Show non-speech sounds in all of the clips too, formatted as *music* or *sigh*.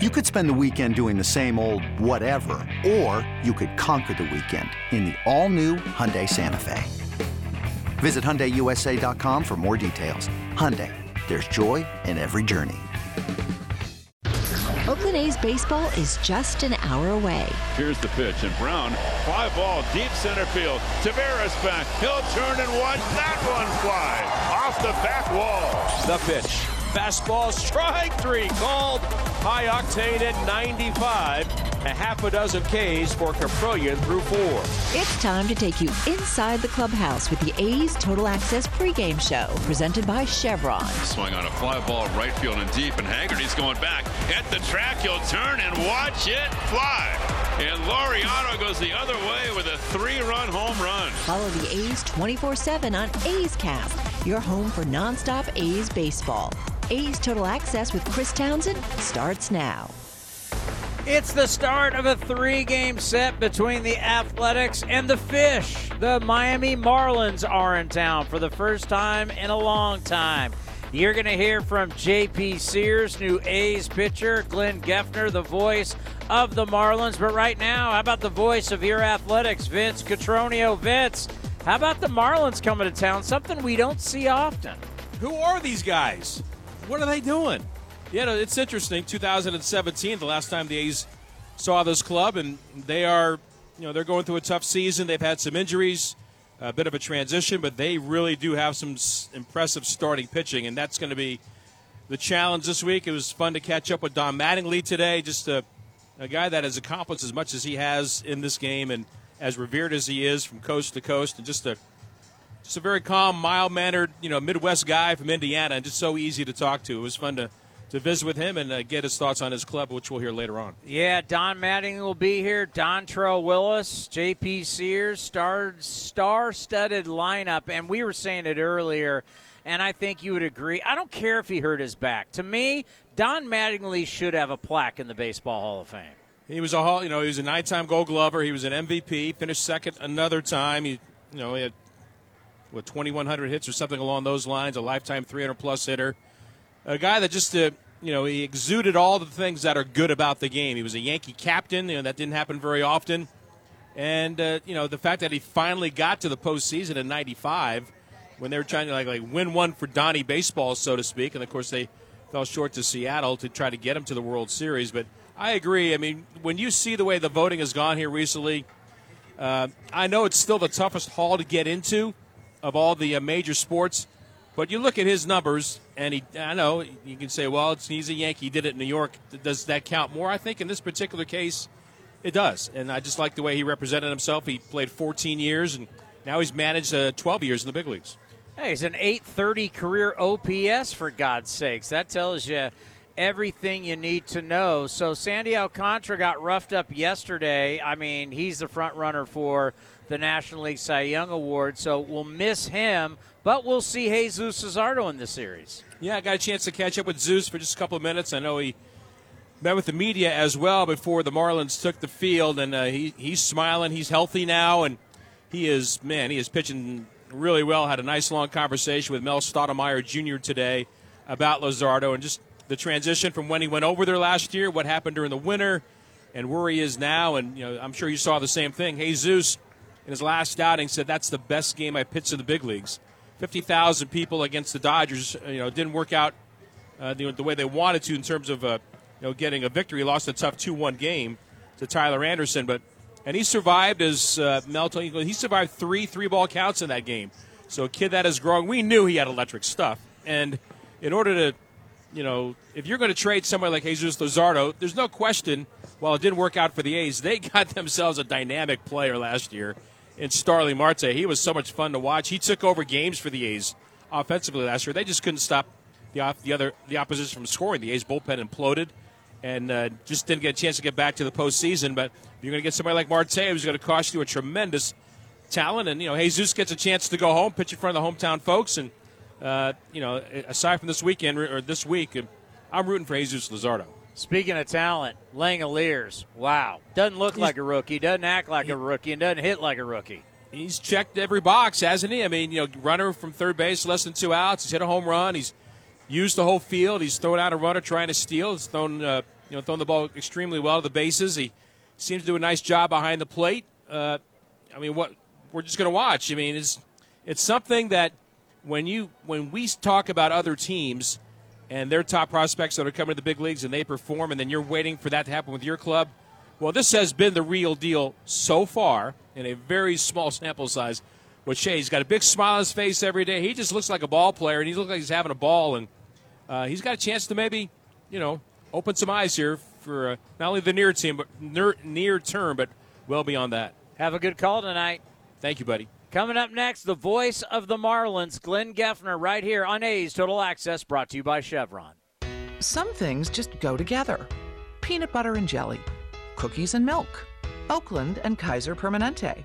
You could spend the weekend doing the same old whatever, or you could conquer the weekend in the all-new Hyundai Santa Fe. Visit HyundaiUSA.com for more details. Hyundai, there's joy in every journey. Oakland A's baseball is just an hour away. Here's the pitch, and Brown, fly ball, deep center field. Taveras back. He'll turn and watch that one fly off the back wall. The pitch. Fastball, strike three, called high octane at 95. A half a dozen Ks for Kaprielian through four. It's time to take you inside the clubhouse with the A's Total Access pregame show, presented by Chevron. Swing on a fly ball right field and deep, and Haggerty's going back at the track. He'll turn and watch it fly. And Laureano goes the other way with a three-run home run. Follow the A's 24-7 on A's Cast, your home for nonstop A's baseball. A's Total Access with Chris Townsend starts now. It's the start of a three game set between the Athletics and the Fish. The Miami Marlins are in town for the first time in a long time. You're going to hear from JP Sears, new A's pitcher, Glenn Geffner, the voice of the Marlins. But right now, how about the voice of your Athletics, Vince Cotroneo? Vince, how about the Marlins coming to town? Something we don't see often. Who are these guys? What are they doing? Yeah, no, it's interesting. 2017, the last time the A's saw this club, and they are, you know, they're going through a tough season. They've had some injuries, a bit of a transition, but they really do have some impressive starting pitching, and that's going to be the challenge this week. It was fun to catch up with Don Mattingly today, just a, a guy that has accomplished as much as he has in this game, and as revered as he is from coast to coast, and just a just a very calm, mild mannered, you know, Midwest guy from Indiana, and just so easy to talk to. It was fun to to visit with him and uh, get his thoughts on his club, which we'll hear later on. Yeah, Don Mattingly will be here. Dontrelle Willis, J.P. Sears, star star-studded lineup, and we were saying it earlier, and I think you would agree. I don't care if he hurt his back. To me, Don Mattingly should have a plaque in the Baseball Hall of Fame. He was a hall, you know he was a nine-time Gold Glover. He was an MVP. Finished second another time. He you know he had what 2,100 hits or something along those lines. A lifetime 300 plus hitter a guy that just uh, you know he exuded all the things that are good about the game. He was a Yankee captain, you know that didn't happen very often, and uh, you know the fact that he finally got to the postseason in '95 when they were trying to like like win one for Donnie baseball, so to speak, and of course they fell short to Seattle to try to get him to the World Series. But I agree. I mean, when you see the way the voting has gone here recently, uh, I know it's still the toughest hall to get into of all the uh, major sports. But you look at his numbers, and he, I know you can say, well, he's a Yankee. He did it in New York. Does that count more? I think in this particular case, it does. And I just like the way he represented himself. He played 14 years, and now he's managed uh, 12 years in the big leagues. Hey, he's an 830 career OPS, for God's sakes. That tells you everything you need to know. So Sandy Alcantara got roughed up yesterday. I mean, he's the front runner for the National League Cy Young Award, so we'll miss him. But we'll see Jesus Luzardo in the series. Yeah, I got a chance to catch up with Zeus for just a couple of minutes. I know he met with the media as well before the Marlins took the field, and uh, he, he's smiling. He's healthy now, and he is, man, he is pitching really well. Had a nice long conversation with Mel Stottlemyre Jr. today about Luzardo and just the transition from when he went over there last year, what happened during the winter, and where he is now. And you know, I'm sure you saw the same thing. Jesus, in his last outing, said that's the best game I pitched in the big leagues. 50,000 people against the Dodgers. Uh, you know, didn't work out uh, the, the, way they wanted to in terms of uh, you know getting a victory. He Lost a tough 2-1 game to Tyler Anderson, but and he survived as uh, Mel he survived three three ball counts in that game. So a kid that is growing, we knew he had electric stuff, and in order to you know, if you're going to trade somebody like Jesus Luzardo, there's no question. While it didn't work out for the A's, they *laughs* got themselves a dynamic player last year in Starling Marte. He was so much fun to watch. He took over games for the A's offensively last year. They just couldn't stop the the other the opposition from scoring. The A's bullpen imploded, and uh, just didn't get a chance to get back to the postseason. But you're going to get somebody like Marte, who's going to cost you a tremendous talent. And you know, Jesus gets a chance to go home, pitch in front of the hometown folks, and uh, you know, aside from this weekend or this week, I'm rooting for Jesus Luzardo. Speaking of talent, Langeliers, wow. Doesn't look He's, like a rookie, doesn't act like he, a rookie, and doesn't hit like a rookie. He's checked every box, hasn't he? I mean, you know, runner from third base, less than two outs. He's hit a home run. He's used the whole field. He's thrown out a runner trying to steal. He's thrown uh, you know, throwing the ball extremely well to the bases. He seems to do a nice job behind the plate. Uh, I mean, what we're just going to watch. I mean, it's it's something that when you when we talk about other teams and their top prospects that are coming to the big leagues and they perform, and then you're waiting for that to happen with your club. Well, this has been the real deal so far in a very small sample size. With Shea, he's got a big smile on his face every day. He just looks like a ball player, and he looks like he's having a ball, and uh, he's got a chance to maybe, you know, open some eyes here for uh, not only the near team, but near, near term, but well beyond that. Have a good call tonight. Thank you, buddy. Coming up next, the voice of the Marlins, Glenn Geffner, right here on A's Total Access, brought to you by Chevron. Some things just go together peanut butter and jelly, cookies and milk, Oakland and Kaiser Permanente.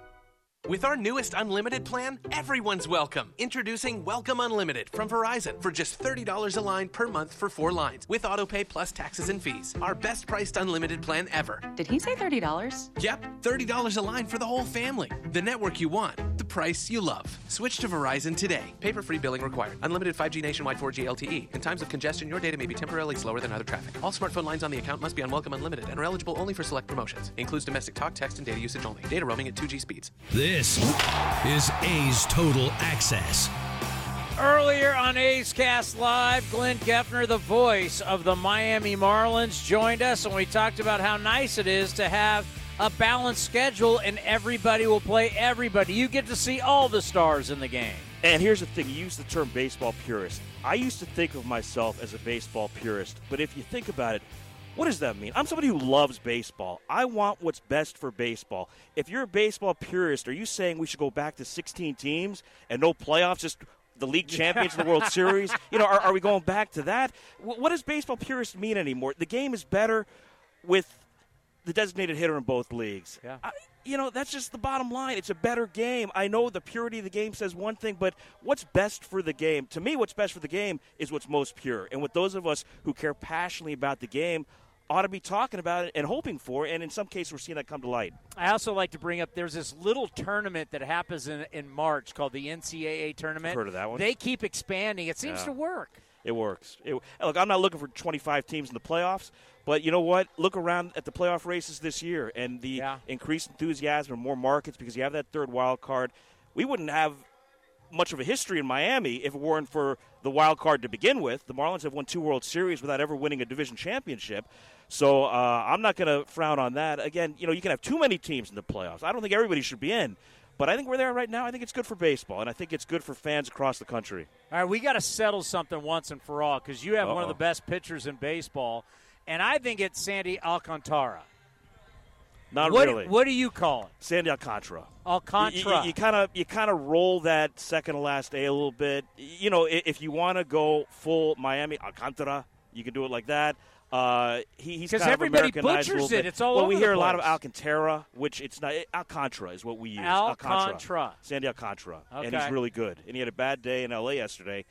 With our newest unlimited plan, everyone's welcome. Introducing Welcome Unlimited from Verizon for just $30 a line per month for four lines with autopay plus taxes and fees. Our best priced unlimited plan ever. Did he say $30? Yep, $30 a line for the whole family. The network you want, price you love. Switch to Verizon today. Paper free billing required. Unlimited 5G nationwide 4G LTE. In times of congestion, your data may be temporarily slower than other traffic. All smartphone lines on the account must be on Welcome Unlimited and are eligible only for select promotions. Includes domestic talk, text, and data usage only. Data roaming at 2G speeds. This is A's Total Access. Earlier on A's Cast Live, Glenn Geffner, the voice of the Miami Marlins, joined us, and we talked about how nice it is to have a balanced schedule and everybody will play everybody. You get to see all the stars in the game. And here's the thing you use the term baseball purist. I used to think of myself as a baseball purist, but if you think about it, what does that mean? I'm somebody who loves baseball. I want what's best for baseball. If you're a baseball purist, are you saying we should go back to 16 teams and no playoffs, just the league *laughs* champions, of the World Series? You know, are, are, we going back to that? What does baseball purist mean anymore? The game is better with the designated hitter in both leagues. Yeah. I, you know, that's just the bottom line. It's a better game. I know the purity of the game says one thing, but what's best for the game? To me, what's best for the game is what's most pure. And what those of us who care passionately about the game ought to be talking about it and hoping for, and in some cases, we're seeing that come to light. I also like to bring up there's this little tournament that happens in, in March called the NCAA tournament. I've heard of that one? They keep expanding. It seems Yeah. to work. It works. It, look, I'm not looking for 25 teams in the playoffs, but you know what? Look around at the playoff races this year and the Yeah. increased enthusiasm and more markets because you have that third wild card. We wouldn't have much of a history in Miami if it weren't for the wild card to begin with. The Marlins have won two World Series without ever winning a division championship. So uh, I'm not going to frown on that. Again, you know, you can have too many teams in the playoffs. I don't think everybody should be in. But I think we're there right now. I think it's good for baseball, and I think it's good for fans across the country. All right, we got to settle something once and for all because you have one of the best pitchers in baseball, and I think it's Sandy Alcantara. Not what, really. What do you call it? Sandy Alcantara. Alcantara. You kind of you kind of roll that second to last A a little bit. You know, if you want to go full Miami Alcantara, you can do it like that. Uh, he, he's 'Cause kind of everybody butchers it. It's all well, we hear a lot of. Alcantara, which it's not. Alcantara is what we use. Alcantara. Alcantara. Sandy Alcantara, and he's really good. And he had a bad day in L.A. yesterday,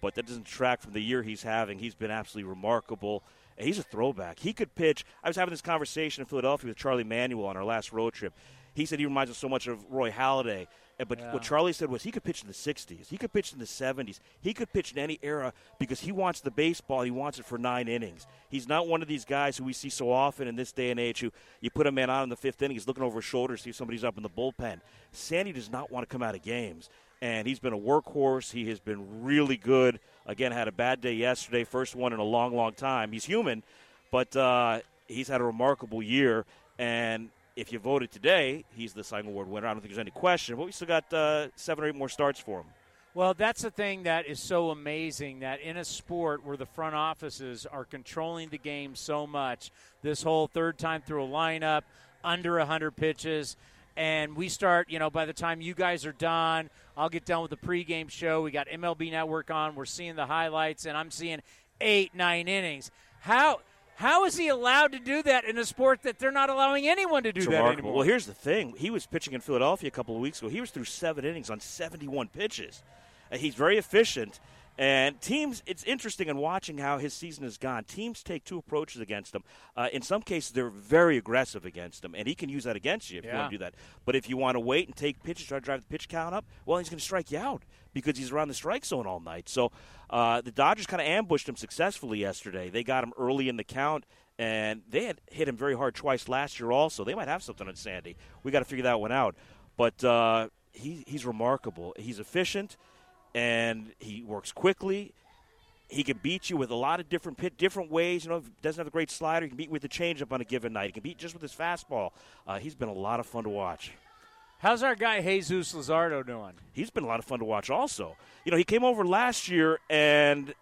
but that doesn't track from the year he's having. He's been absolutely remarkable. And He's a throwback. He could pitch. I was having this conversation in Philadelphia with Charlie Manuel on our last road trip. He said he reminds us so much of Roy Halladay. But Yeah. what Charlie said was he could pitch in the 60s, he could pitch in the 70s, he could pitch in any era because he wants the baseball. He wants it for nine innings. He's not one of these guys who we see so often in this day and age who you put a man out in the fifth inning, he's looking over his shoulder to see if somebody's up in the bullpen. Sandy does not want to come out of games. And he's been a workhorse. He has been really good. Again, had a bad day yesterday, first one in a long, long time. He's human, but uh, he's had a remarkable year. And if you voted today, he's the Cy Young Award winner. I don't think there's any question. But we still got uh, seven or eight more starts for him. Well, that's the thing that is so amazing that in a sport where the front offices are controlling the game so much, this whole third time through a lineup, under 100 pitches, and we start, you know, by the time you guys are done, I'll get done with the pregame show. We got MLB Network on. We're seeing the highlights, and I'm seeing eight, nine innings. How how is he allowed to do that in a sport that they're not allowing anyone to do It's that remarkable. anymore? Well, here's the thing. He was pitching in Philadelphia a couple of weeks ago. He was through seven innings on 71 pitches. Uh, he's very efficient. And teams, it's interesting in watching how his season has gone. Teams take two approaches against him. Uh, in some cases, they're very aggressive against him, and he can use that against you if you want to do that. But if you want to wait and take pitches, try to drive the pitch count up, well, he's going to strike you out because he's around the strike zone all night. So uh, the Dodgers kind of ambushed him successfully yesterday. They got him early in the count, and they had hit him very hard twice last year also. They might have something on Sandy. We got to figure that one out. But uh, he, he's remarkable. He's efficient, and he works quickly. He can beat you with a lot of different pit, different ways. You know, doesn't have a great slider. He can beat with the changeup on a given night. He can beat just with his fastball. Uh, he's been a lot of fun to watch. How's our guy Jesus Luzardo doing? He's been a lot of fun to watch. Also, you know, he came over last year and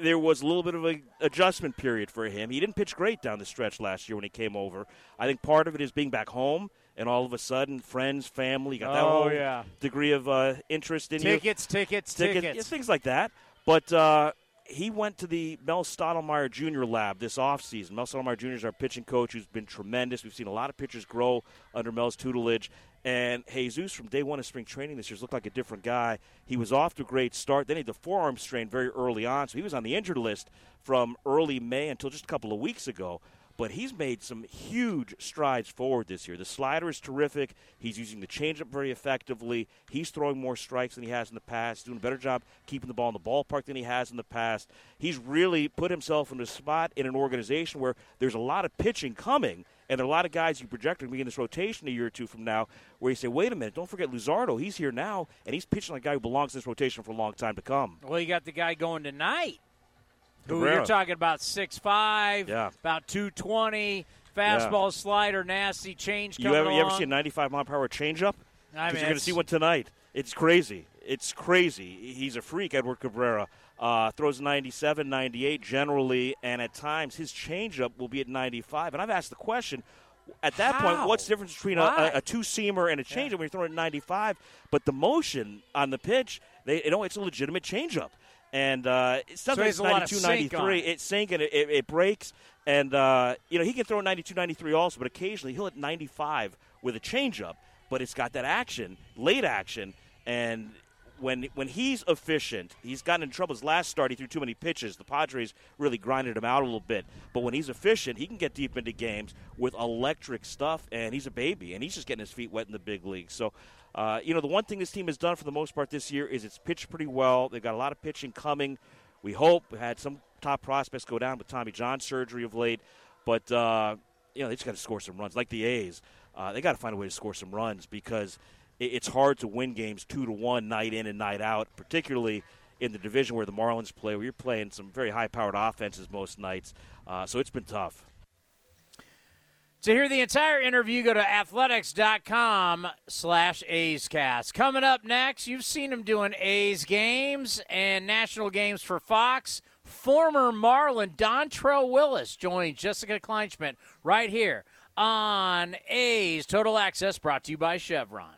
there was a little bit of a adjustment period for him. He didn't pitch great down the stretch last year when he came over. I think part of it is being back home and all of a sudden friends, family, got that Oh, whole yeah. degree of uh, interest in you. Tickets, tickets, Ticket- tickets. yeah, things like that. But uh, he went to the Mel Stottlemyre Jr. lab this offseason. Mel Stottlemyre Jr. is our pitching coach who's been tremendous. We've seen a lot of pitchers grow under Mel's tutelage. And Jesus, from day one of spring training this year, looked like a different guy. He was off to a great start. Then he had the forearm strain very early on, so he was on the injured list from early May until just a couple of weeks ago but he's made some huge strides forward this year. The slider is terrific. He's using the changeup very effectively. He's throwing more strikes than he has in the past. Doing a better job keeping the ball in the ballpark than he has in the past. He's really put himself in a spot in an organization where there's a lot of pitching coming. And there are a lot of guys you project are going to be in this rotation a year or two from now where you say, wait a minute, don't forget Luzardo. He's here now, and he's pitching like a guy who belongs in this rotation for a long time to come. Well, you got the guy going tonight. Who Cabrera. you're talking about six five, Yeah. about two twenty, fastball, slider, nasty change You ever, you ever see a 95 mile per hour changeup? I mean, you're going to see one tonight. It's crazy. It's crazy. He's a freak, Edward Cabrera. Uh, throws 97, 98 generally, and at times his changeup will be at 95. And I've asked the question at that point, what's the difference between a, a, two seamer and a changeup when you're throwing at 95? But the motion on the pitch, they you know it's a legitimate changeup. And uh, So something he has it's a lot of 92, 93. it. It's sinking. It, it, it breaks. And, uh, you know, he can throw 92, 93 also, but occasionally he'll hit 95 with a changeup. But it's got that action, late action. And when when he's efficient, he's gotten in trouble. His last start, he threw too many pitches. The Padres really grinded him out a little bit. But when he's efficient, he can get deep into games with electric stuff, and he's a baby, and he's just getting his feet wet in the big leagues. So, uh, you know, the one thing this team has done for the most part this year is it's pitched pretty well. They've got a lot of pitching coming. We hope. We had some top prospects go down with Tommy John surgery of late, but uh, you know they just got to score some runs, like the A's. Uh, they got to find a way to score some runs because it's hard to win games two to one night in and night out, particularly in the division where the Marlins play, where you're playing some very high-powered offenses most nights. Uh, so it's been tough. To hear the entire interview, go to athletics.com slash A'scast. Coming up next, you've seen him doing A's games and national games for Fox. Former Marlin Dontrelle Willis joins Jessica Kleinschmidt right here on A's Total Access, brought to you by Chevron.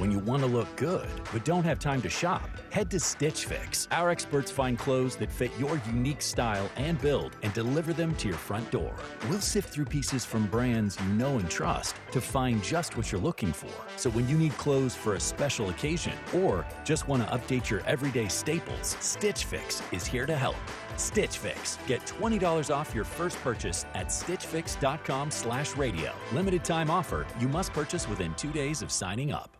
When you want to look good but don't have time to shop, head to Stitch Fix. Our experts find clothes that fit your unique style and build and deliver them to your front door. We'll sift through pieces from brands you know and trust to find just what you're looking for. So when you need clothes for a special occasion or just want to update your everyday staples, Stitch Fix is here to help. Stitch Fix. Get $20 off your first purchase at stitchfix.com slash radio. Limited time offer. You must purchase within two days of signing up.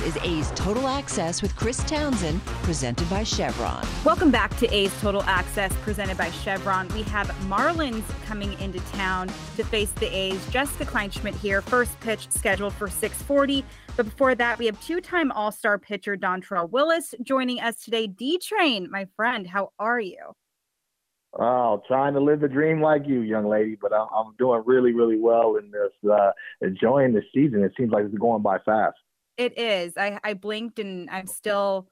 This is A's Total Access with Chris Townsend, presented by Chevron. Welcome back to A's Total Access, presented by Chevron. We have Marlins coming into town to face the A's. Jessica Kleinschmidt here. First pitch scheduled for 6:40. But before that, we have two-time All-Star pitcher Dontrelle Willis joining us today. D Train, my friend, how are you? Oh, trying to live the dream like you, young lady. But I'm, I'm doing really, really well in this, uh, enjoying the season. It seems like it's going by fast. It is. I, I blinked and I'm still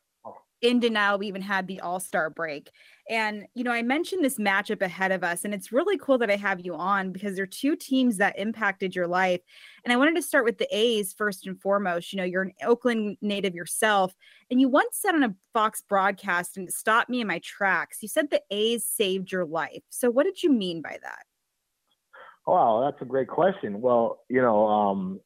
in denial we even had the All Star break. And, you know, I mentioned this matchup ahead of us, and it's really cool that I have you on because they're two teams that impacted your life. And I wanted to start with the A's first and foremost. You know, you're an Oakland native yourself, and you once said on a Fox broadcast, and it stopped me in my tracks. You said the A's saved your life. So, what did you mean by that? Wow, that's a great question. Well, you know, um,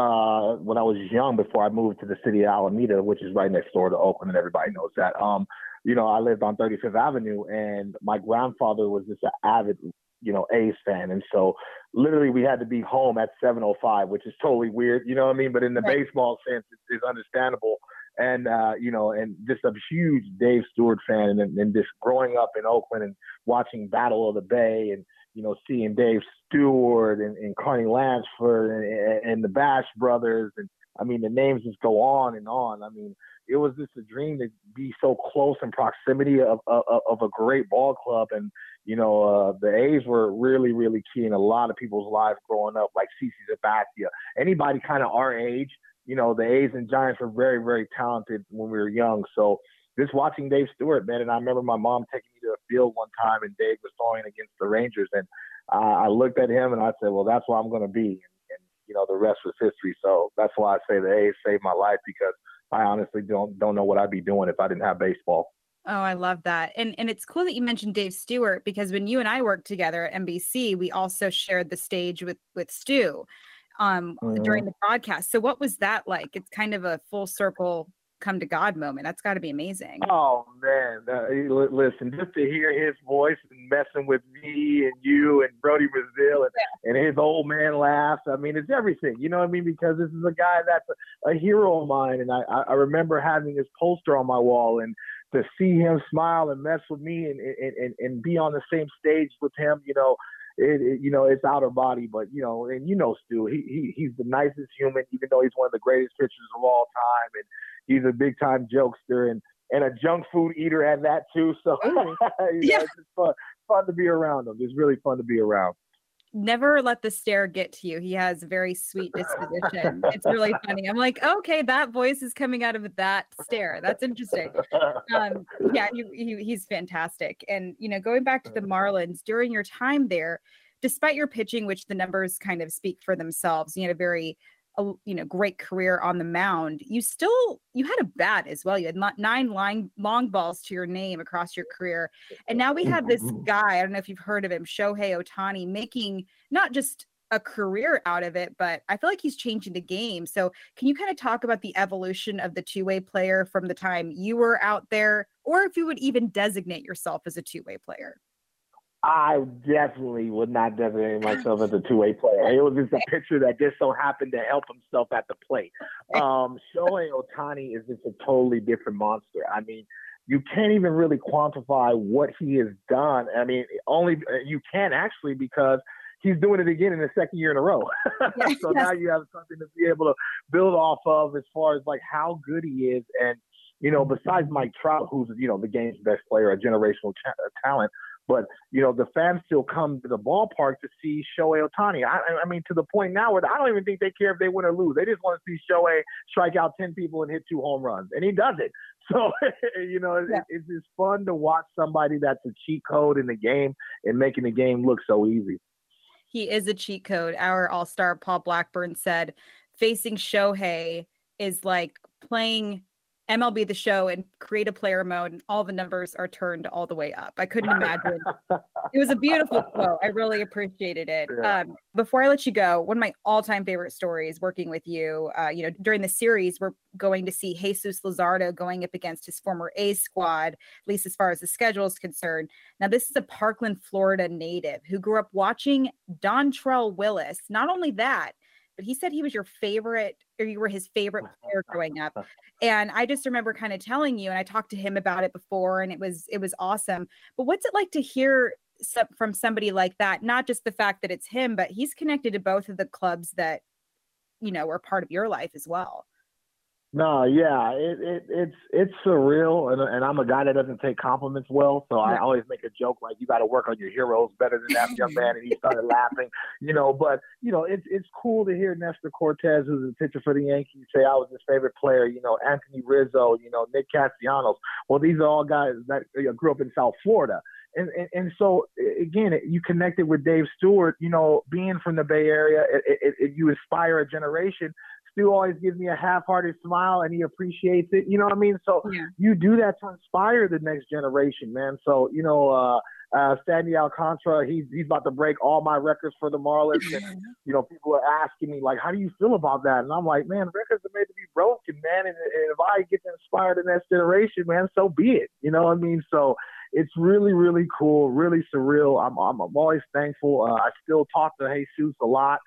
uh, when I was young, before I moved to the city of Alameda, which is right next door to Oakland, and everybody knows that. Um, you know, I lived on 35th Avenue, and my grandfather was just an avid, you know, A's fan, and so literally we had to be home at 7:05, which is totally weird, you know what I mean? But in the right. baseball sense, it's, it's understandable. And uh, you know, and just a huge Dave Stewart fan, and, and just growing up in Oakland and watching Battle of the Bay and you know, seeing Dave Stewart and, and Carney Lansford and, and the Bash brothers. And I mean, the names just go on and on. I mean, it was just a dream to be so close in proximity of, of, of a great ball club. And, you know, uh, the A's were really, really key in a lot of people's lives growing up, like CC Sabathia. Anybody kind of our age, you know, the A's and Giants were very, very talented when we were young. So just watching Dave Stewart, man, and I remember my mom taking me to a field one time, and Dave was throwing against the Rangers, and uh, I looked at him and I said, "Well, that's where I'm going to be," and, and you know, the rest was history. So that's why I say the A's saved my life because I honestly don't don't know what I'd be doing if I didn't have baseball. Oh, I love that. And and it's cool that you mentioned Dave Stewart because when you and I worked together at NBC, we also shared the stage with with Stu um mm-hmm. during the broadcast. So what was that like? It's kind of a full circle come to God moment. That's got to be amazing. Oh man, uh, listen, just to hear his voice and messing with me and you and Brodie Brazil and, yeah. and his old man laughs. I mean, it's everything. You know what I mean? Because this is a guy that's a, a hero of mine, and I, I remember having his poster on my wall and to see him smile and mess with me and, and, and, and be on the same stage with him, you know, it, it, you know, it's out of body, but you know, and you know, Stu, he, he he's the nicest human, even though he's one of the greatest pitchers of all time, and he's a big time jokester and and a junk food eater at that too. So *laughs* you know, yeah. it's fun fun to be around him. It's really fun to be around. Never let the stare get to you. He has a very sweet disposition. it's really *laughs* funny. I'm like, okay, that voice is coming out of that stare. That's interesting. Um, yeah, he, he, he's fantastic. And you know, going back to the *laughs* Marlins during your time there, despite your pitching, which the numbers kind of speak for themselves, you had a very a you know great career on the mound, you still you had a bat as well. You had nine line long balls to your name across your career, and now we have this Mm-hmm. guy. I don't know if you've heard of him, Shohei Ohtani, making not just a career out of it, but I feel like he's changing the game. So, can you kind of talk about the evolution of the two way player from the time you were out there, or if you would even designate yourself as a two way player? I definitely would not designate myself as a two-way player. It was just a pitcher that just so happened to help himself at the plate. Um, Shohei Ohtani is just a totally different monster. I mean, you can't even really quantify what he has done. I mean, only you can actually because he's doing it again in the second year in a row. *laughs* so now you have something to be able to build off of as far as like how good he is. And, you know, besides Mike Trout, who's, you know, the game's best player, a generational ta- talent, but you know the fans still come to the ballpark to see Shohei Ohtani. I, I mean, to the point now where I don't even think they care if they win or lose. They just want to see Shohei strike out ten people and hit two home runs, and he does it. *laughs* So you know, it, it's just fun to watch somebody that's a cheat code in the game and making the game look so easy. He is a cheat code. Our all star Paul Blackburn said facing Shohei is like playing MLB the show and create a player mode, and all the numbers are turned all the way up. I couldn't imagine. *laughs* it was a beautiful quote. I really appreciated it. Yeah. Um, before I let you go, one of my all-time favorite stories working with you, uh, you know, during the series, we're going to see Jesus Luzardo going up against his former A squad, at least as far as the schedule is concerned. Now, this is a Parkland, Florida native who grew up watching Dontrelle Willis. Not only that, but he said he was your favorite or you were his favorite player growing up. and i just remember kind of telling you and i talked to him about it before and it was it was awesome. But what's it like to hear some, from somebody like that? Not just the fact that it's him but he's connected to both of the clubs that you know are part of your life as well No, yeah, it, it it's it's surreal, and and I'm a guy that doesn't take compliments well, so I always make a joke like you got to work on your heroes better than that young man, and he started laughing, you know. But you know, it's it's cool to hear Nestor Cortes, who's a pitcher for the Yankees, say I was his favorite player. You know, Anthony Rizzo, you know, Nick Castellanos. Well, these are all guys that you know, grew up in South Florida. And, and and so again, you connected with Dave Stewart. You know, being from the Bay Area, it, it, it, you inspire a generation. Stu always gives me a half-hearted smile, and he appreciates it. You know what I mean? So you do that to inspire the next generation, man. So you know, uh, uh, Sandy Alcantara, he's he's about to break all my records for the Marlins, and you know, people are asking me like, how do you feel about that? And I'm like, man, records are made to be broken, man. And, and if I get to inspire the next generation, man, so be it. You know what I mean? So it's really, really cool, really surreal. I'm I'm, I'm always thankful. Uh, I still talk to Jesus a lot.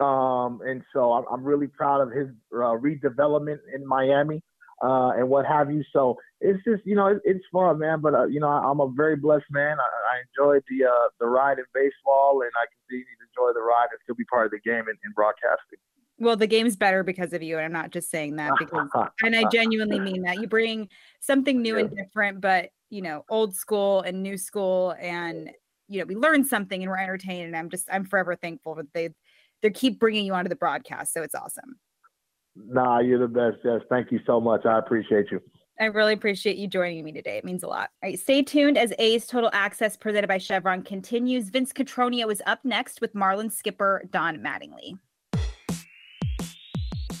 Um, and so I'm, I'm really proud of his uh, redevelopment in Miami uh, and what have you. So it's just, you know, it, it's fun, man. But, uh, you know, I, I'm a very blessed man. I, I enjoyed the uh, the ride in baseball, and I continue to enjoy the ride and still be part of the game in, in broadcasting. well the game's better because of you and i'm not just saying that because *laughs* and i genuinely mean that you bring something new and different but you know old school and new school and you know we learn something and we're entertained and i'm just i'm forever thankful that they they keep bringing you onto the broadcast so it's awesome Nah, you're the best, Jess. Thank you so much. I appreciate you. I really appreciate you joining me today. It means a lot. All right, stay tuned as A's Total Access presented by Chevron continues. Vince Cotroneo is up next with Marlins skipper Don Mattingly.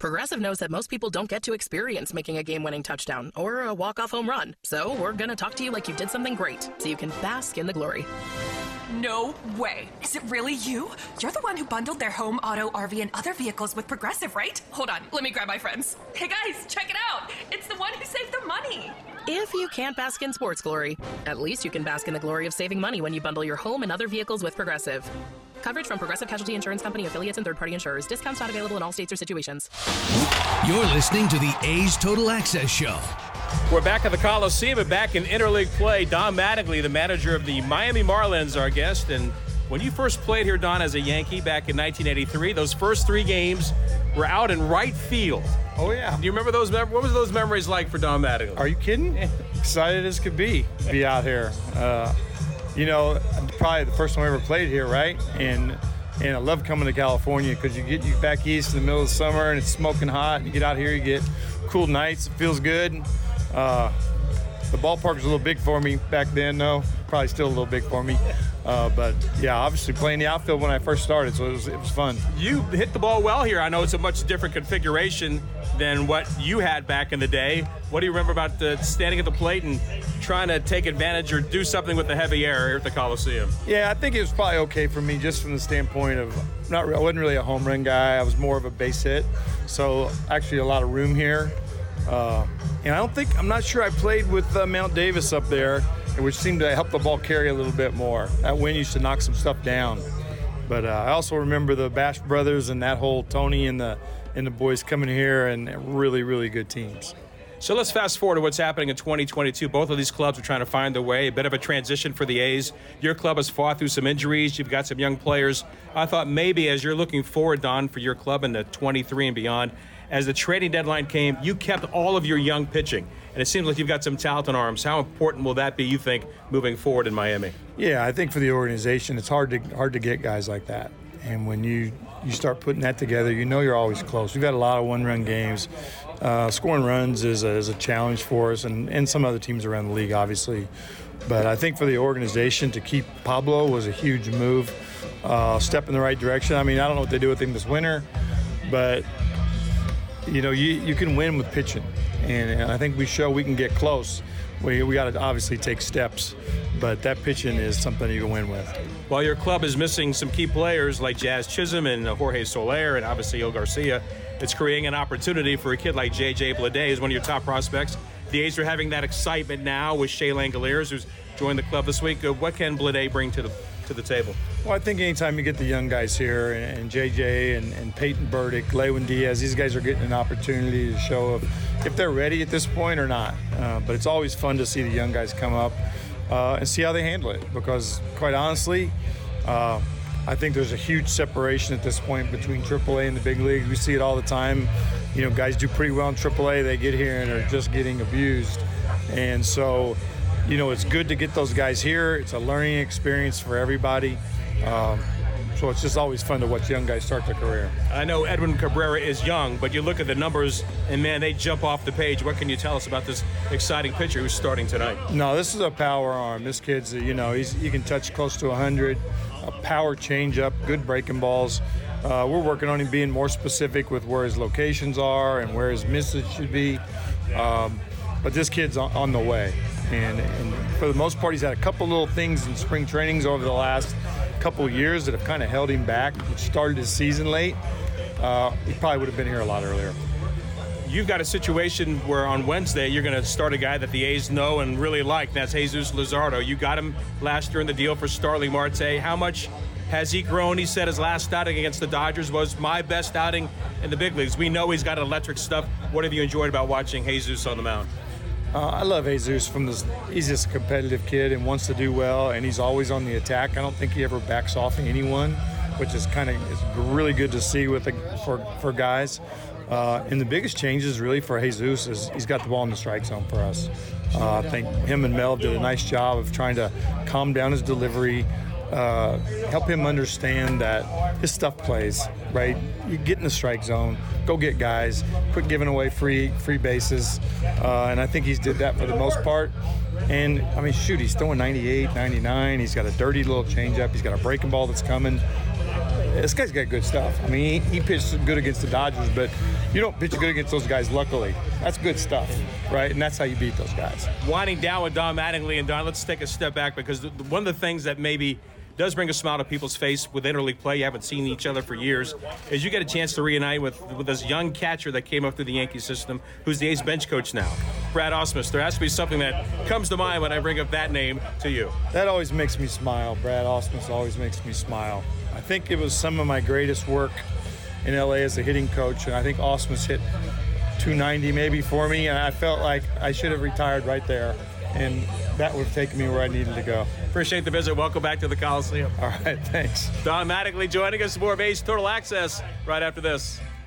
Progressive knows that most people don't get to experience making a game winning touchdown or a walk off home run. So we're going to talk to you like you did something great so you can bask in the glory. No way. Is it really you? You're the one who bundled their home, auto, RV, and other vehicles with Progressive, right? Hold on, let me grab my friends. Hey guys, check it out. It's the one who saved the money. If you can't bask in sports glory, at least you can bask in the glory of saving money when you bundle your home and other vehicles with Progressive. Coverage from Progressive Casualty Insurance Company affiliates and third-party insurers. Discounts not available in all states or situations. You're listening to the A's Total Access Show. We're back at the Coliseum and back in interleague play. Don Mattingly, the manager of the Miami Marlins, our guest. And when you first played here, Don, as a Yankee back in 1983, those first three games were out in right field. Oh yeah. Do you remember those? Mem- what was those memories like for Don Mattingly? Are you kidding? *laughs* Excited as could be to be out here. Uh, you know, probably the first time I ever played here, right? And and I love coming to California because you get you back east in the middle of the summer and it's smoking hot. And you get out here, you get cool nights. It feels good. Uh, the ballpark was a little big for me back then, though. Probably still a little big for me. Uh, but yeah, obviously playing the outfield when I first started, so it was, it was fun. You hit the ball well here. I know it's a much different configuration than what you had back in the day. What do you remember about the standing at the plate and trying to take advantage or do something with the heavy air here at the Coliseum? Yeah, I think it was probably okay for me just from the standpoint of not. I wasn't really a home run guy. I was more of a base hit, so actually a lot of room here. Uh, and I don't think I'm not sure I played with uh, Mount Davis up there, which seemed to help the ball carry a little bit more. That wind used to knock some stuff down. But uh, I also remember the Bash brothers and that whole Tony and the and the boys coming here and really really good teams. So let's fast forward to what's happening in 2022. Both of these clubs are trying to find their way. A bit of a transition for the A's. Your club has fought through some injuries. You've got some young players. I thought maybe as you're looking forward, Don, for your club in the 23 and beyond, as the trading deadline came, you kept all of your young pitching. And it seems like you've got some talent in arms. How important will that be, you think, moving forward in Miami? Yeah, I think for the organization, it's hard to hard to get guys like that. And when you you start putting that together, you know you're always close. We've got a lot of one-run games. Uh, scoring runs is a, is a challenge for us, and, and some other teams around the league, obviously. But I think for the organization to keep Pablo was a huge move, uh, step in the right direction. I mean, I don't know what they do with him this winter, but you know, you, you can win with pitching, and, I think we show we can get close. We, we got to obviously take steps, but that pitching is something you can win with. While your club is missing some key players like Jazz Chisholm and Jorge Soler and obviously Il Garcia, it's creating an opportunity for a kid like J.J. Bleday, who's one of your top prospects. The A's are having that excitement now with Shea Langeliers, who's joined the club this week. Uh, What can Bleday bring to the to the table? Well, I think anytime you get the young guys here, and, JJ and, and Peyton Burdick, Lewin Diaz, these guys are getting an opportunity to show if, if they're ready at this point or not. Uh, but it's always fun to see the young guys come up uh, and see how they handle it because, quite honestly, uh, I think there's a huge separation at this point between AAA and the big leagues. We see it all the time. You know, guys do pretty well in AAA, they get here and are just getting abused. And so, you know, it's good to get those guys here. It's a learning experience for everybody. Um, so it's just always fun to watch young guys start their career. I know Edwin Cabrera is young, but you look at the numbers and man, they jump off the page. What can you tell us about this exciting pitcher who's starting tonight? No, this is a power arm. This kid's, you know, he's he can touch close to 100. A power changeup, good breaking balls. Uh, we're working on him being more specific with where his locations are and where his misses should be. Um, but this kid's on, on the way, and, and for the most part, he's had a couple little things in spring trainings over the last couple years that have kind of held him back. Started his season late. Uh, he probably would have been here a lot earlier. You've got a situation where on Wednesday you're going to start a guy that the A's know and really like. And that's Jesus Luzardo. You got him last year in the deal for Starling Marte. How much has he grown? He said his last outing against the Dodgers was my best outing in the big leagues. We know he's got electric stuff. What have you enjoyed about watching Jesus on the mound? Uh, I love Jesus from this. He's just a competitive kid and wants to do well, and he's always on the attack. I don't think he ever backs off anyone, which is kind of is really good to see with the, for for guys. Uh, and the biggest changes really for Jesus is he's got the ball in the strike zone for us. Uh, I think him and Mel did a nice job of trying to calm down his delivery, uh, help him understand that his stuff plays, right? You get in the strike zone, go get guys, quit giving away free free bases, uh, and I think he's did that for the most part. And I mean, shoot, he's throwing 98, 99. He's got a dirty little changeup. He's got a breaking ball that's coming. This guy's got good stuff. I mean, he, he pitched good against the Dodgers, but you don't pitch good against those guys. Luckily, that's good stuff, right? And that's how you beat those guys. Winding down with Don Mattingly and Don, let's take a step back because one of the things that maybe does bring a smile to people's face with interleague play. You haven't seen each other for years. As you get a chance to reunite with with this young catcher that came up through the Yankee system, who's the A's bench coach now, Brad Ausmus. There has to be something that comes to mind when I bring up that name to you. That always makes me smile. Brad Ausmus always makes me smile. I think it was some of my greatest work in LA as a hitting coach, and I think Ausmus hit 290 maybe for me, and I felt like I should have retired right there, and that would have taken me where I needed to go. Appreciate the visit. Welcome back to the Coliseum. All right, thanks. Don Mattingly joining us for more of Total Access right after this.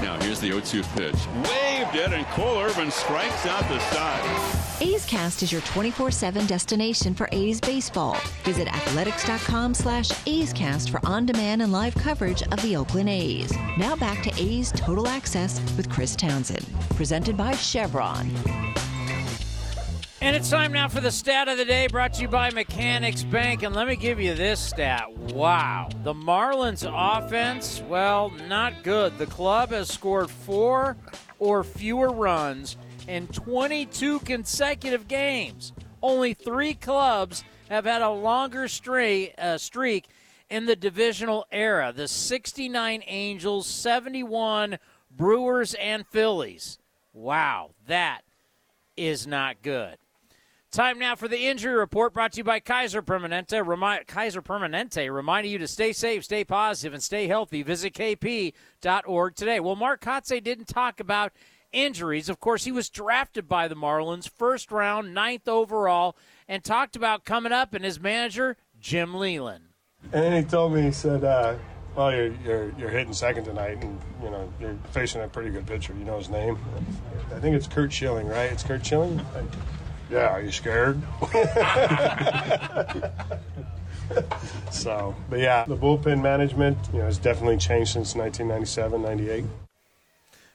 Now here's the 0-2 pitch. Waved it, and Cole Irvin strikes out the side. A's Cast is your 24-7 destination for A's baseball. Visit athletics.com slash A's Cast for on-demand and live coverage of the Oakland A's. Now back to A's Total Access with Chris Townsend. Presented by Chevron. And it's time now for the stat of the day brought to you by Mechanics Bank. And let me give you this stat. Wow. The Marlins offense, well, not good. The club has scored four or fewer runs in 22 consecutive games. Only three clubs have had a longer streak, uh, streak in the divisional era the 69 Angels, 71 Brewers, and Phillies. Wow, that is not good. Time now for the injury report brought to you by Kaiser Permanente. Kaiser Permanente reminding you to stay safe, stay positive, and stay healthy. Visit kp.org today. Well, Mark Kotsay didn't talk about injuries. Of course, he was drafted by the Marlins, first round, ninth overall, and talked about coming up and his manager, Jim Leyland. And then he told me, he said, uh, well, you're, you're, you're hitting second tonight, and, you know, you're facing a pretty good pitcher. You know his name? I think it's Curt Schilling, right? It's Curt Schilling? Yeah, are you scared? *laughs* so, but yeah, the bullpen management, you know, has definitely changed since 1997, 98.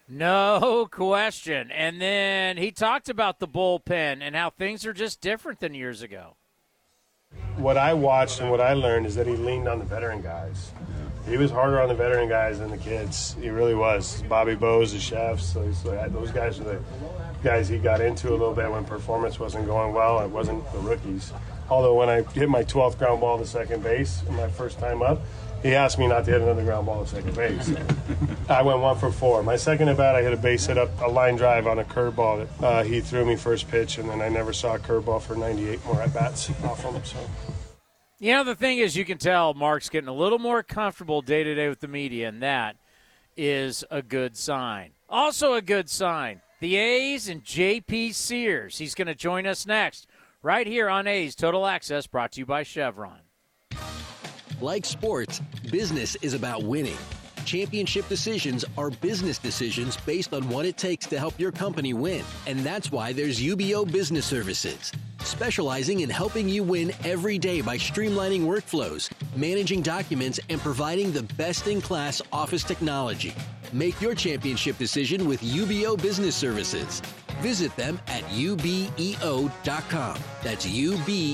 No question. And then he talked about the bullpen and how things are just different than years ago. What I watched and what I learned is that he leaned on the veteran guys. He was harder on the veteran guys than the kids. He really was. Bobby Bowes, the chefs, so those guys are the guys he got into a little bit when performance wasn't going well. It wasn't the rookies. Although when I hit my 12th ground ball to second base, my first time up, he asked me not to hit another ground ball to second base. I went one for four. My second at bat, I hit a base hit up a line drive on a curveball. Uh, he threw me first pitch, and then I never saw a curveball for 98 more at bats off him. So. You know, the thing is, you can tell Mark's getting a little more comfortable day to day with the media, and that is a good sign. Also, a good sign the A's and JP Sears. He's going to join us next, right here on A's Total Access, brought to you by Chevron. Like sports, business is about winning. Championship decisions are business decisions based on what it takes to help your company win. And that's why there's UBEO Business Services, specializing in helping you win every day by streamlining workflows, managing documents, and providing the best in class office technology. Make your championship decision with UBEO Business Services. Visit them at ubeo.com. That's ubeo.com.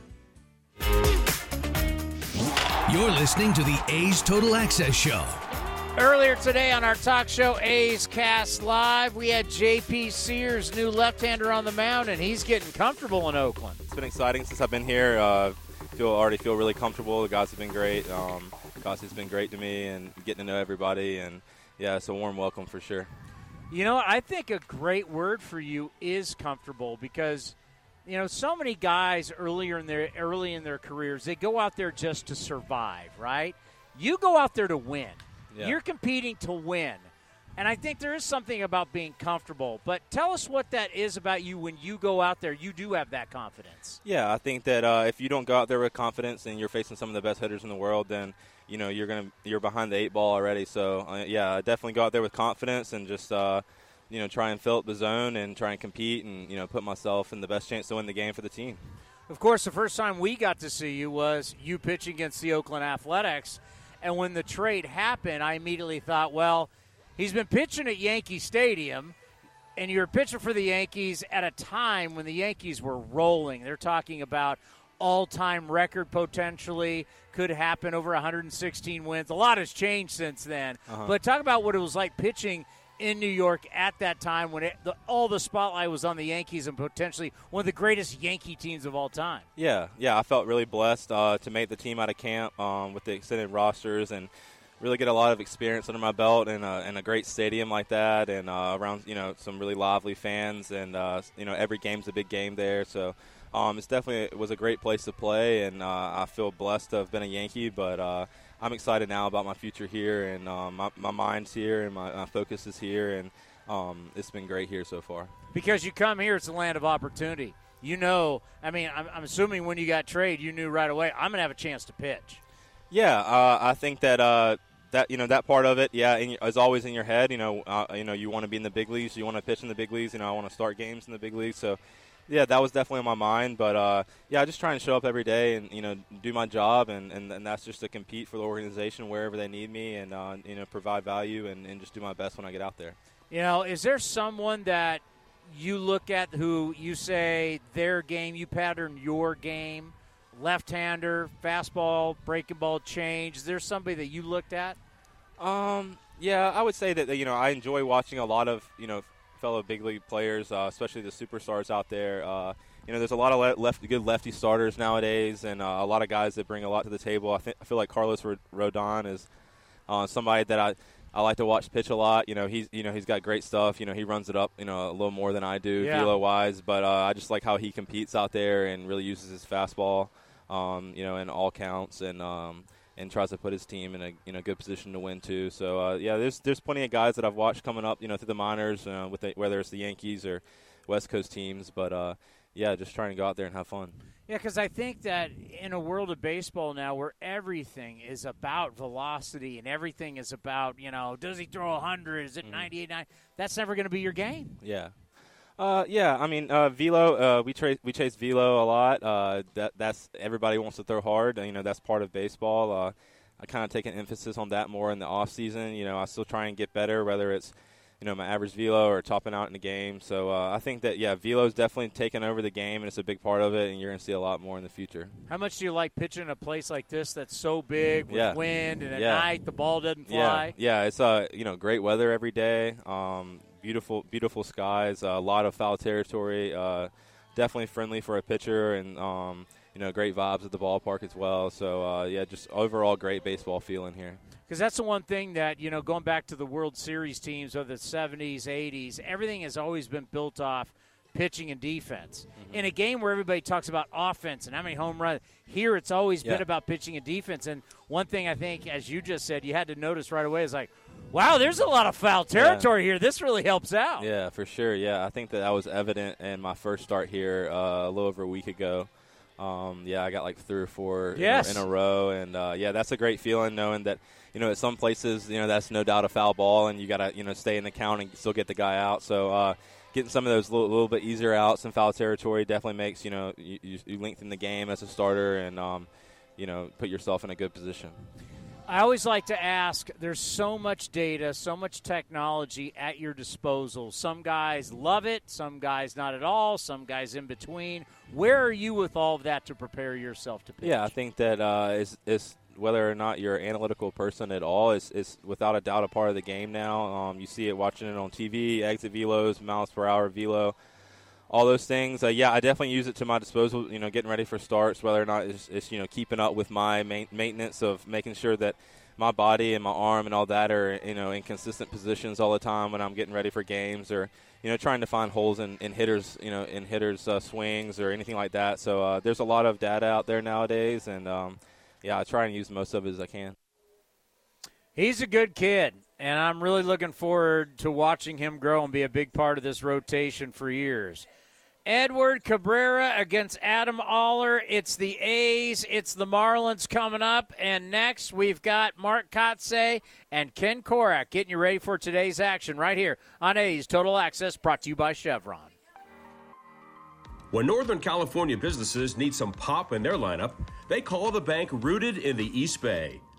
You're listening to the A's Total Access Show. Earlier today on our talk show, A's Cast Live, we had JP Sears, new left-hander on the mound, and he's getting comfortable in Oakland. It's been exciting since I've been here. Uh, feel already feel really comfortable. The guys have been great. Um, Gossie's been great to me, and getting to know everybody. And yeah, it's a warm welcome for sure. You know, I think a great word for you is comfortable because you know so many guys earlier in their early in their careers they go out there just to survive, right? You go out there to win. Yeah. You're competing to win. And I think there is something about being comfortable. But tell us what that is about you when you go out there. You do have that confidence. Yeah, I think that uh, if you don't go out there with confidence and you're facing some of the best hitters in the world, then you know you're gonna you're behind the eight ball already. So uh, yeah, definitely go out there with confidence and just uh, you know try and fill up the zone and try and compete and you know put myself in the best chance to win the game for the team. Of course, the first time we got to see you was you pitching against the Oakland Athletics. And when the trade happened, I immediately thought, well, he's been pitching at Yankee Stadium, and you're pitching for the Yankees at a time when the Yankees were rolling. They're talking about all time record potentially could happen over 116 wins. A lot has changed since then. Uh-huh. But talk about what it was like pitching in New York at that time when it, the, all the spotlight was on the Yankees and potentially one of the greatest Yankee teams of all time. Yeah, yeah, I felt really blessed uh, to make the team out of camp um, with the extended rosters and really get a lot of experience under my belt in a, in a great stadium like that and uh, around you know some really lively fans and uh, you know every game's a big game there. So um, it's definitely it was a great place to play and uh, I feel blessed to have been a Yankee, but. I'm excited now about my future here, and um, my, my mind's here, and my, my focus is here, and um, it's been great here so far. Because you come here, it's a land of opportunity. You know, I mean, I'm, I'm assuming when you got traded, you knew right away, I'm going to have a chance to pitch. Yeah, uh, I think that uh, that you know that part of it, yeah, in, is always in your head. You know, uh, you know, you want to be in the big leagues, you want to pitch in the big leagues. You know, I want to start games in the big leagues. So, yeah, that was definitely on my mind. But uh, yeah, I just trying to show up every day and you know do my job, and, and, and that's just to compete for the organization wherever they need me, and uh, you know provide value and, and just do my best when I get out there. You know, is there someone that you look at who you say their game, you pattern your game, left-hander, fastball, breaking ball change? Is there somebody that you looked at? Um, yeah, I would say that you know I enjoy watching a lot of you know fellow big league players, uh, especially the superstars out there. Uh, you know, there's a lot of le- left good lefty starters nowadays, and uh, a lot of guys that bring a lot to the table. I think I feel like Carlos Rodon is uh, somebody that I. I like to watch pitch a lot. You know, he's you know he's got great stuff. You know, he runs it up. You know, a little more than I do, Yeah. velo wise. But uh, I just like how he competes out there and really uses his fastball. Um, you know, in all counts and um, and tries to put his team in a you know good position to win too. So uh, yeah, there's there's plenty of guys that I've watched coming up. You know, through the minors, uh, with the, whether it's the Yankees or West Coast teams. But uh, yeah, just trying to go out there and have fun. Yeah, because I think that in a world of baseball now where everything is about velocity and everything is about, you know, does he throw 100? Is it 98? 9? That's never going to be your game. Yeah. Uh, yeah, I mean, uh, velo. Uh, we chase we chase velo a lot. Uh, that that's everybody wants to throw hard. You know, that's part of baseball. Uh, I kind of take an emphasis on that more in the off season. You know, I still try and get better, whether it's you know my average velo or topping out in the game. So uh, I think that yeah, velo's definitely taken over the game, and it's a big part of it. And you're going to see a lot more in the future. How much do you like pitching in a place like this that's so big with Yeah. wind and at Yeah. night the ball doesn't fly? Yeah, yeah, it's uh, you know, great weather every day. Um, beautiful, beautiful skies. a lot of foul territory. Uh, definitely friendly for a pitcher, and um, you know, great vibes at the ballpark as well. So uh, yeah, just overall great baseball feeling here. Because that's the one thing that, you know, going back to the World Series teams of the 70s, 80s, everything has always been built off pitching and defense. Mm-hmm. In a game where everybody talks about offense and how many home runs, here it's always Yeah. been about pitching and defense. And one thing I think, as you just said, you had to notice right away is like, wow, there's a lot of foul territory here. This really helps out. Yeah, for sure. Yeah, I think that that was evident in my first start here uh, a little over a week ago. Um, yeah, I got like three or four in a- in, a, row, and uh, yeah, that's a great feeling knowing that you know at some places you know that's no doubt a foul ball, and you got to you know stay in the count and still get the guy out. So uh, getting some of those little, little bit easier outs in foul territory definitely makes you know you, you, you lengthen the game as a starter and um, you know put yourself in a good position. I always like to ask there's so much data, so much technology at your disposal. Some guys love it, some guys not at all, some guys in between. Where are you with all of that to prepare yourself to pitch? Yeah, I think that uh, is is whether or not you're an analytical person at all is is without a doubt a part of the game now. Um, you see it watching it on TV, exit velos, miles per hour velo, all those things. Uh, yeah, I definitely use it to my disposal. You know, getting ready for starts, whether or not it's, it's you know keeping up with my main, maintenance of making sure that my body and my arm and all that are you know in consistent positions all the time when I'm getting ready for games or you know trying to find holes in, in hitters you know in hitters uh, swings or anything like that. So uh, there's a lot of data out there nowadays, and um, yeah, I try and use most of it as I can. He's a good kid, and I'm really looking forward to watching him grow and be a big part of this rotation for years. Edward Cabrera against Adam Oller. It's the A's, it's the Marlins coming up, and next we've got Mark Kotsay and Ken Korach getting you ready for today's action right here on A's Total Access, brought to you by Chevron. When Northern California businesses need some pop in their lineup, they call the bank rooted in the East Bay.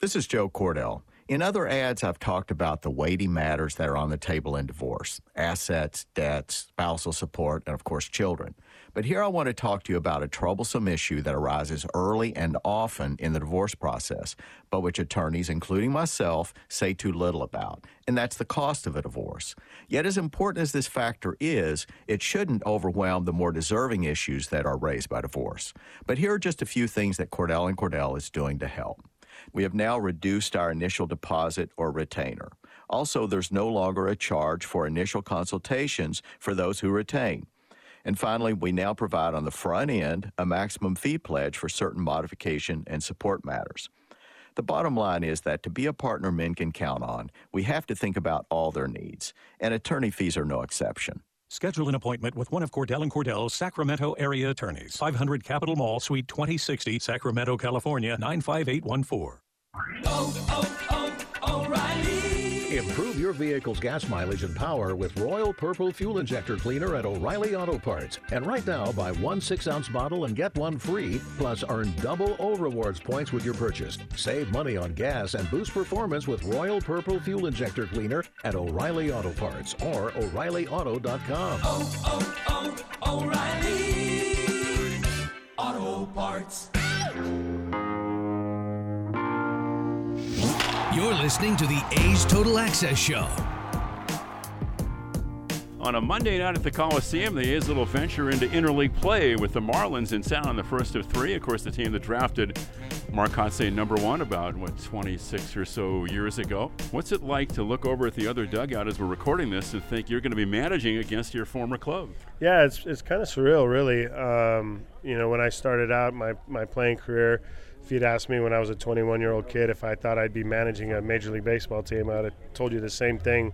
This is Joe Cordell. In other ads, I've talked about the weighty matters that are on the table in divorce assets, debts, spousal support, and of course, children. But here I want to talk to you about a troublesome issue that arises early and often in the divorce process, but which attorneys, including myself, say too little about, and that's the cost of a divorce. Yet, as important as this factor is, it shouldn't overwhelm the more deserving issues that are raised by divorce. But here are just a few things that Cordell and Cordell is doing to help. We have now reduced our initial deposit or retainer. Also, there's no longer a charge for initial consultations for those who retain. And finally, we now provide on the front end a maximum fee pledge for certain modification and support matters. The bottom line is that to be a partner men can count on, we have to think about all their needs, and attorney fees are no exception. Schedule an appointment with one of Cordell and Cordell's Sacramento area attorneys. 500 Capitol Mall, Suite 2060, Sacramento, California 95814. Improve your vehicle's gas mileage and power with Royal Purple Fuel Injector Cleaner at O'Reilly Auto Parts. And right now, buy one six ounce bottle and get one free, plus earn double O Rewards points with your purchase. Save money on gas and boost performance with Royal Purple Fuel Injector Cleaner at O'Reilly Auto Parts or O'ReillyAuto.com. Oh, oh, oh, O'Reilly Auto Parts. You're listening to the A's Total Access Show. On a Monday night at the Coliseum, the A's little venture into interleague play with the Marlins in town on the first of three. Of course, the team that drafted Mark Kotsay number one about, what, 26 or so years ago. What's it like to look over at the other dugout as we're recording this and think you're going to be managing against your former club? Yeah, it's, it's kind of surreal, really. Um, you know, when I started out my, my playing career, if you'd asked me when I was a 21 year old kid if I thought I'd be managing a Major League Baseball team, I would have told you the same thing.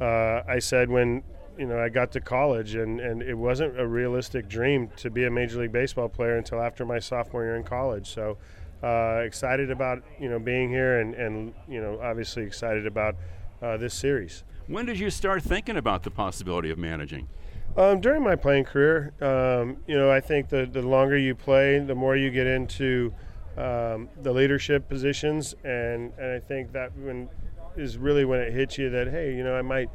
Uh, I said when you know I got to college, and, and it wasn't a realistic dream to be a Major League Baseball player until after my sophomore year in college. So uh, excited about you know being here, and, and you know obviously excited about uh, this series. When did you start thinking about the possibility of managing? Um, during my playing career, um, you know, I think the, the longer you play, the more you get into um, the leadership positions, and, and I think that when is really when it hits you that hey, you know, I might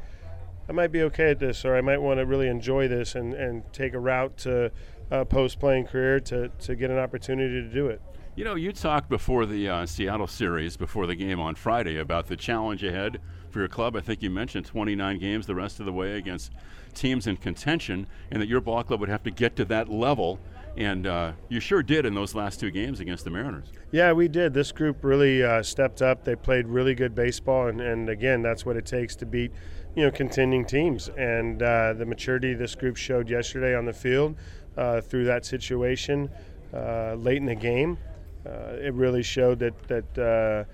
I might be okay at this, or I might want to really enjoy this and, and take a route to uh, post playing career to, to get an opportunity to do it. You know, you talked before the uh, Seattle series, before the game on Friday, about the challenge ahead for your club. I think you mentioned 29 games the rest of the way against teams in contention, and that your ball club would have to get to that level and uh, you sure did in those last two games against the Mariners. Yeah, we did. This group really uh, stepped up. They played really good baseball, and, and again, that's what it takes to beat, you know, contending teams. And uh, the maturity this group showed yesterday on the field uh, through that situation uh, late in the game, uh, it really showed that that, that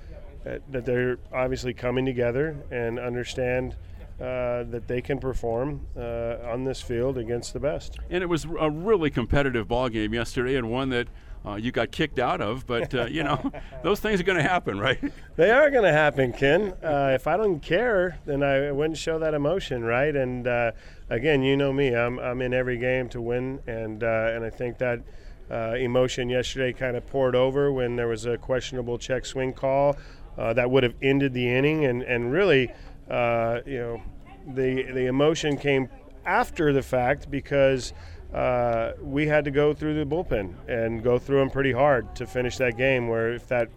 that they're obviously coming together and understand uh, that they can perform uh, on this field against the best. And it was a really competitive ball game yesterday, and one that uh, you got kicked out of. But uh, you know, *laughs* those things are going to happen, right? They are going to happen, Ken. Uh, if I don't care, then I wouldn't show that emotion, right? And uh, again, you know me. I'm I'm in every game to win, and and I think that. emotion yesterday kind of poured over when there was a questionable check swing call that would have ended the inning, and, and really, uh, you know, the the emotion came after the fact because uh, we had to go through the bullpen and go through them pretty hard to finish that game. Where if that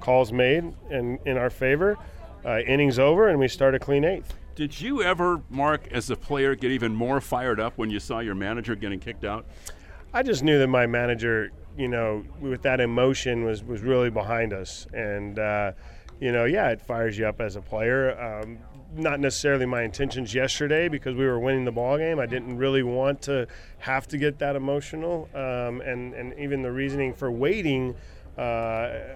call's made and in our favor, uh, innings over and we start a clean eighth. Did you ever, Mark, as a player, get even more fired up when you saw your manager getting kicked out? I just knew that my manager, you know, with that emotion was was really behind us and. Uh, you know, yeah, it fires you up as a player. Um, not necessarily my intentions yesterday because we were winning the ball game. I didn't really want to have to get that emotional, um, and and even the reasoning for waiting, uh, uh,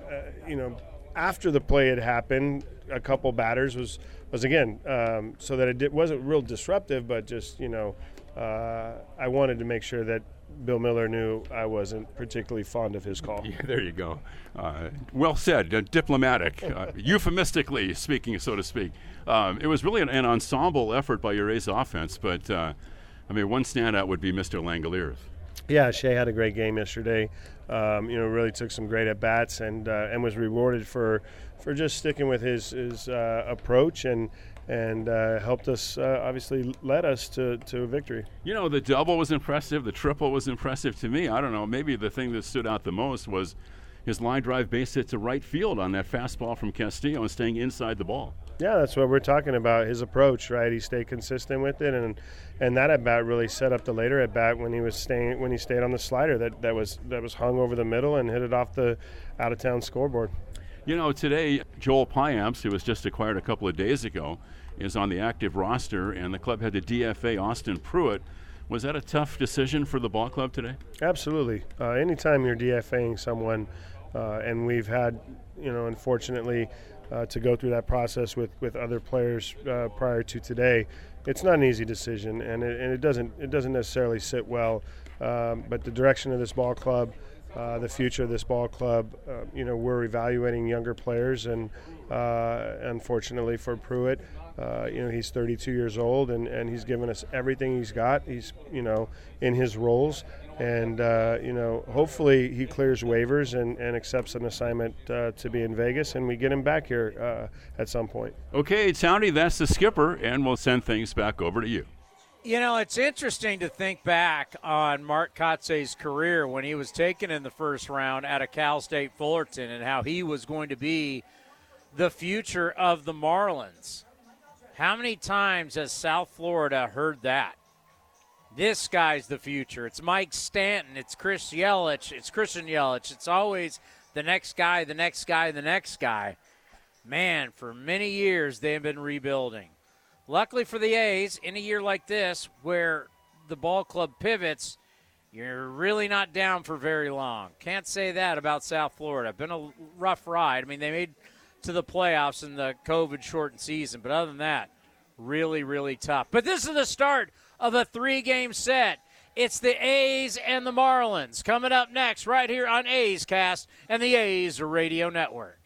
you know, after the play had happened, a couple batters was was again um, so that it wasn't real disruptive, but just you know, uh, I wanted to make sure that Bill Miller knew I wasn't particularly fond of his call. *laughs* Yeah, there you go. Uh, well said, uh, diplomatic, uh, *laughs* euphemistically speaking, so to speak. Um, it was really an, an, ensemble effort by your A's offense, but uh, I mean, one standout would be Mr. Langeliers. Yeah, Shea had a great game yesterday. Um, you know, really took some great at bats and uh, and was rewarded for for just sticking with his his uh, approach and and uh, helped us, uh, obviously, led us to, to a victory. You know, the double was impressive. The triple was impressive to me. I don't know. Maybe the thing that stood out the most was his line drive base hit to right field on that fastball from Castillo and staying inside the ball. Yeah, that's what we're talking about. His approach, right? He stayed consistent with it, and and that at bat really set up the later at bat when he was staying when he stayed on the slider that, that was that was hung over the middle and hit it off the out of town scoreboard. You know, today Joel Payamps, who was just acquired a couple of days ago, is on the active roster, and the club had to DFA Austin Pruitt. Was that a tough decision for the ball club today? Absolutely. Uh, anytime you're DFAing someone, uh, and we've had, you know, unfortunately, uh, to go through that process with, with other players uh, prior to today, it's not an easy decision, and it, and it doesn't it doesn't necessarily sit well. Um, but the direction of this ball club, uh, the future of this ball club, uh, you know, we're evaluating younger players, and uh, unfortunately for Pruitt, uh, you know, he's 32 years old, and, and he's given us everything he's got. He's you know in his roles, and uh, you know, hopefully he clears waivers and, and accepts an assignment uh, to be in Vegas, and we get him back here at some point. Okay, Townie, that's the skipper, and we'll send things back over to you. You know, it's interesting to think back on Mark Kotsay's career when he was taken in the first round out of Cal State Fullerton and how he was going to be the future of the Marlins. How many times has South Florida heard that? This guy's the future. It's Mike Stanton. It's Chris Yelich. It's Christian Yelich. It's always the next guy, the next guy, the next guy. Man, for many years they've been rebuilding. Luckily for the A's, in a year like this where the ball club pivots, you're really not down for very long. Can't say that about South Florida. Been a rough ride. I mean, they made to the playoffs in the COVID shortened season, but other than that, really, really tough. But this is the start of a three game set. It's the A's and the Marlins coming up next, right here on A's Cast and the A's Radio Network.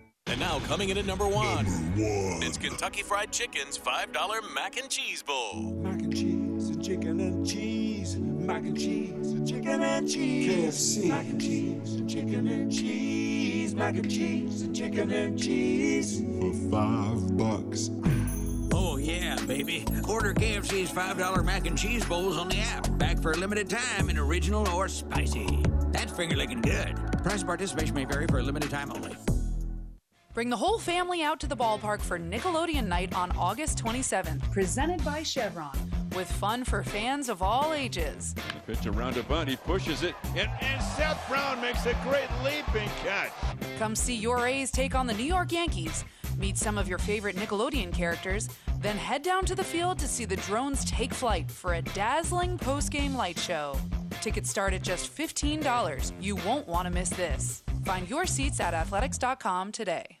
And now coming in at number one, number one. it's Kentucky Fried Chicken's $5 Mac and Cheese Bowl. Mac and cheese, and chicken and cheese. Mac and cheese, and chicken and cheese. KFC. Mac and cheese, and chicken and cheese. Mac and cheese, and chicken and cheese. For five bucks. Oh, yeah, baby. Order KFC's $5 mac and cheese bowls on the app. Back for a limited time in original or spicy. That's finger licking good. Price participation may vary for a limited time only. Bring the whole family out to the ballpark for Nickelodeon Night on August 27th, presented by Chevron, with fun for fans of all ages. The pitch around a bunt, he pushes it, and, and Seth Brown makes a great leaping catch. Come see your A's take on the New York Yankees, meet some of your favorite Nickelodeon characters, then head down to the field to see the drones take flight for a dazzling post-game light show. Tickets start at just $15. You won't want to miss this. Find your seats at athletics.com today.